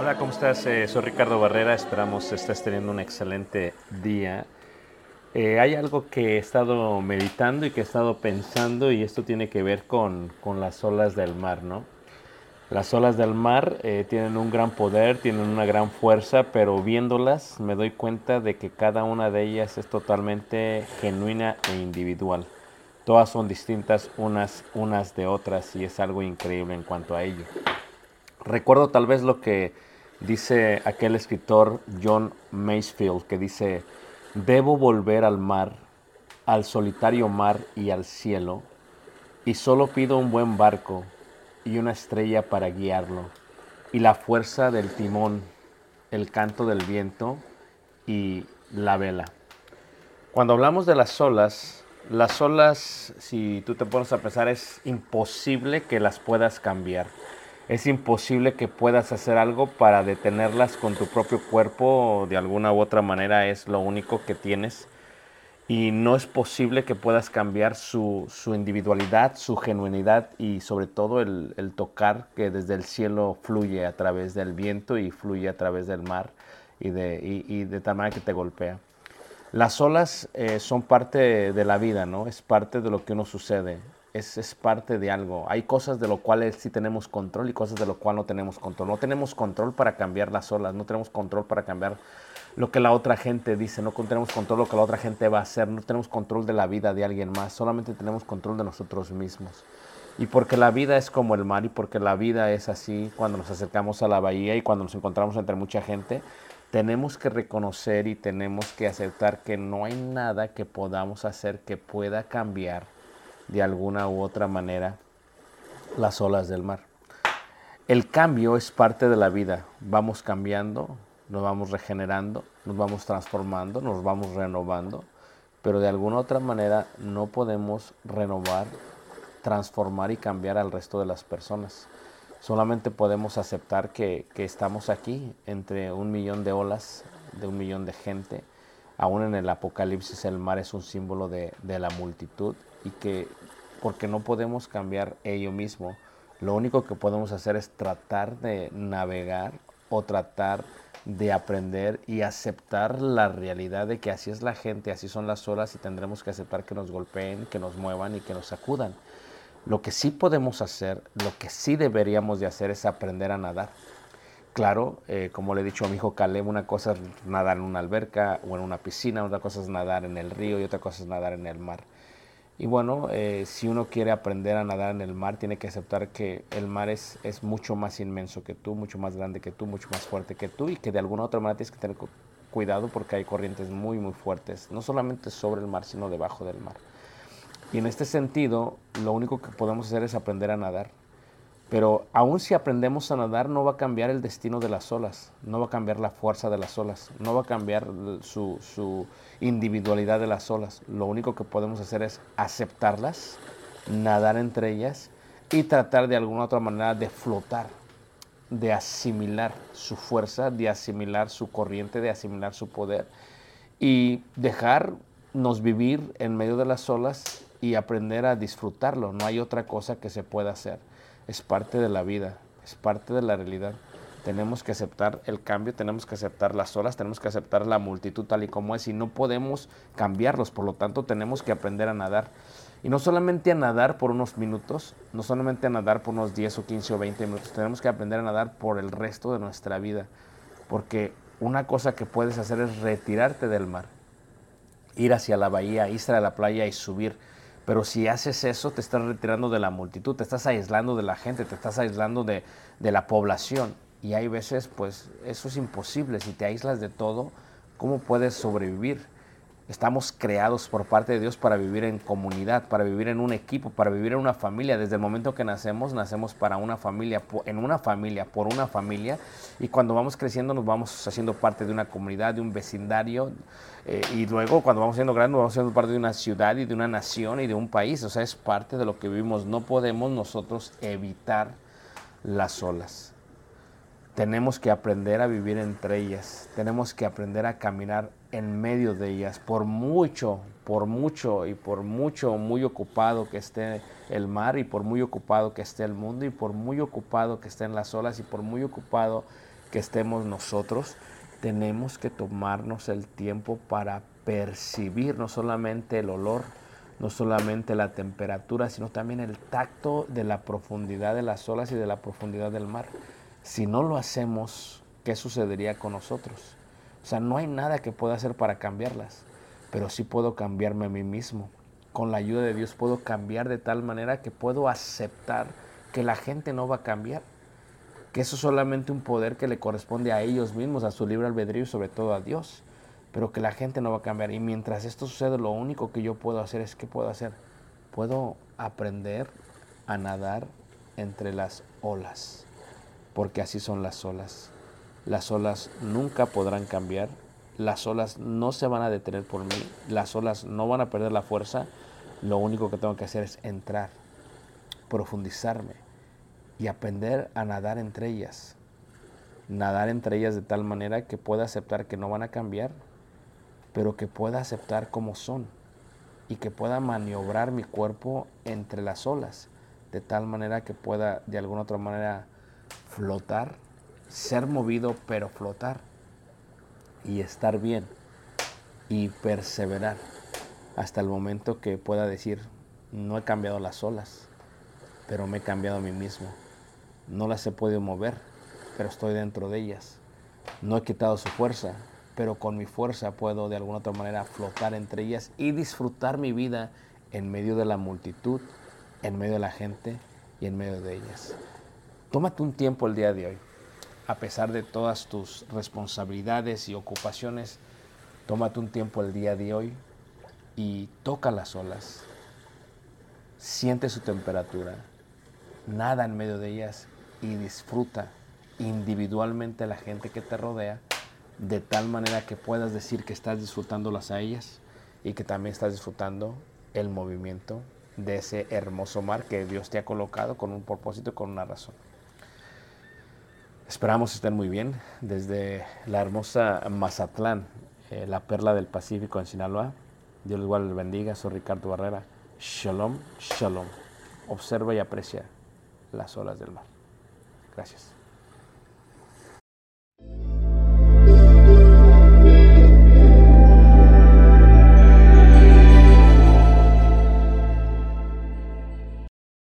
Hola, ¿cómo estás? Eh, soy Ricardo Barrera, esperamos estés teniendo un excelente día. Eh, hay algo que he estado meditando y que he estado pensando y esto tiene que ver con, con las olas del mar, ¿no? Las olas del mar eh, tienen un gran poder, tienen una gran fuerza, pero viéndolas me doy cuenta de que cada una de ellas es totalmente genuina e individual. Todas son distintas unas, unas de otras y es algo increíble en cuanto a ello. Recuerdo tal vez lo que dice aquel escritor John Masefield, que dice, debo volver al mar, al solitario mar y al cielo, y solo pido un buen barco y una estrella para guiarlo, y la fuerza del timón, el canto del viento y la vela. Cuando hablamos de las olas, las olas, si tú te pones a pensar, es imposible que las puedas cambiar es imposible que puedas hacer algo para detenerlas con tu propio cuerpo, de alguna u otra manera es lo único que tienes. Y no es posible que puedas cambiar su, individualidad, su genuinidad y sobre todo el, tocar que desde el cielo fluye a través del viento y fluye a través del mar y de, y, de tal manera que te golpea. Las olas eh, son parte de la vida, ¿no? Es parte de lo que uno sucede es, parte de algo. Hay cosas de lo cuales sí tenemos control y cosas de lo cual no tenemos control. No tenemos control para cambiar las olas, no tenemos control para cambiar lo que la otra gente dice, no tenemos control de lo que la otra gente va a hacer, no tenemos control de la vida de alguien más, solamente tenemos control de nosotros mismos. Y porque la vida es como el mar y porque la vida es así cuando nos acercamos a la bahía y cuando nos encontramos entre mucha gente, tenemos que reconocer y tenemos que aceptar que no hay nada que podamos hacer que pueda cambiar de alguna u otra manera las olas del mar. El cambio es parte de la vida. Vamos cambiando, nos vamos regenerando, nos vamos transformando, nos vamos renovando, pero de alguna otra manera no podemos renovar, transformar y cambiar al resto de las personas. Solamente podemos aceptar que, estamos aquí entre un millón de olas, de un millón de gente. Aún en el Apocalipsis el mar es un símbolo de, la multitud y que porque no podemos cambiar ello mismo. Lo único que podemos hacer es tratar de navegar o tratar de aprender y aceptar la realidad de que así es la gente, así son las olas y tendremos que aceptar que nos golpeen, que nos muevan y que nos sacudan. Lo que sí podemos hacer, lo que sí deberíamos de hacer es aprender a nadar. Claro, eh, como le he dicho a mi hijo Caleb, una cosa es nadar en una alberca o en una piscina, otra cosa es nadar en el río y otra cosa es nadar en el mar. Y bueno, eh, si uno quiere aprender a nadar en el mar, tiene que aceptar que el mar es, es mucho más inmenso que tú, mucho más grande que tú, mucho más fuerte que tú y que de alguna otra manera tienes que tener cuidado porque hay corrientes muy, muy fuertes, no solamente sobre el mar, sino debajo del mar. Y en este sentido, lo único que podemos hacer es aprender a nadar. Pero aún si aprendemos a nadar, no va a cambiar el destino de las olas, no va a cambiar la fuerza de las olas, no va a cambiar su, individualidad de las olas. Lo único que podemos hacer es aceptarlas, nadar entre ellas y tratar de alguna otra manera de flotar, de asimilar su fuerza, de asimilar su corriente, de asimilar su poder y dejarnos vivir en medio de las olas y aprender a disfrutarlo. No hay otra cosa que se pueda hacer es parte de la vida, es parte de la realidad. Tenemos que aceptar el cambio, tenemos que aceptar las olas, tenemos que aceptar la multitud tal y como es y no podemos cambiarlos, por lo tanto tenemos que aprender a nadar. Y no solamente a nadar por unos minutos, no solamente a nadar por unos 10 o 15 o 20 minutos, tenemos que aprender a nadar por el resto de nuestra vida. Porque una cosa que puedes hacer es retirarte del mar, ir hacia la bahía, ir a la playa y subir pero si haces eso, te estás retirando de la multitud, te estás aislando de la gente, te estás aislando de, de la población. Y hay veces, pues, eso es imposible. Si te aíslas de todo, ¿cómo puedes sobrevivir? Estamos creados por parte de Dios para vivir en comunidad, para vivir en un equipo, para vivir en una familia. Desde el momento que nacemos, nacemos para una familia, en una familia, por una familia. Y cuando vamos creciendo nos vamos haciendo parte de una comunidad, de un vecindario. Eh, y luego cuando vamos siendo grandes, vamos siendo parte de una ciudad y de una nación y de un país. O sea, es parte de lo que vivimos. No podemos nosotros evitar las olas. Tenemos que aprender a vivir entre ellas. Tenemos que aprender a caminar en medio de ellas, por mucho, por mucho y por mucho, muy ocupado que esté el mar y por muy ocupado que esté el mundo y por muy ocupado que estén las olas y por muy ocupado que estemos nosotros, tenemos que tomarnos el tiempo para percibir no solamente el olor, no solamente la temperatura, sino también el tacto de la profundidad de las olas y de la profundidad del mar. Si no lo hacemos, ¿qué sucedería con nosotros? O sea, no hay nada que pueda hacer para cambiarlas, pero sí puedo cambiarme a mí mismo. Con la ayuda de Dios puedo cambiar de tal manera que puedo aceptar que la gente no va a cambiar, que eso es solamente un poder que le corresponde a ellos mismos, a su libre albedrío y sobre todo a Dios, pero que la gente no va a cambiar. Y mientras esto sucede, lo único que yo puedo hacer es, ¿qué puedo hacer? Puedo aprender a nadar entre las olas, porque así son las olas. Las olas nunca podrán cambiar, las olas no se van a detener por mí, las olas no van a perder la fuerza, lo único que tengo que hacer es entrar, profundizarme y aprender a nadar entre ellas. Nadar entre ellas de tal manera que pueda aceptar que no van a cambiar, pero que pueda aceptar como son y que pueda maniobrar mi cuerpo entre las olas, de tal manera que pueda de alguna otra manera flotar ser movido pero flotar y estar bien y perseverar hasta el momento que pueda decir, no he cambiado las olas, pero me he cambiado a mí mismo. No las he podido mover, pero estoy dentro de ellas. No he quitado su fuerza, pero con mi fuerza puedo de alguna otra manera flotar entre ellas y disfrutar mi vida en medio de la multitud, en medio de la gente y en medio de ellas. Tómate un tiempo el día de hoy a pesar de todas tus responsabilidades y ocupaciones, tómate un tiempo el día de hoy y toca las olas, siente su temperatura, nada en medio de ellas y disfruta individualmente la gente que te rodea de tal manera que puedas decir que estás disfrutándolas a ellas y que también estás disfrutando el movimiento de ese hermoso mar que Dios te ha colocado con un propósito y con una razón. Esperamos estén muy bien desde la hermosa Mazatlán, eh, la perla del Pacífico en Sinaloa. Dios igual les bendiga. Soy Ricardo Barrera. Shalom, shalom. Observa y aprecia las olas del mar. Gracias.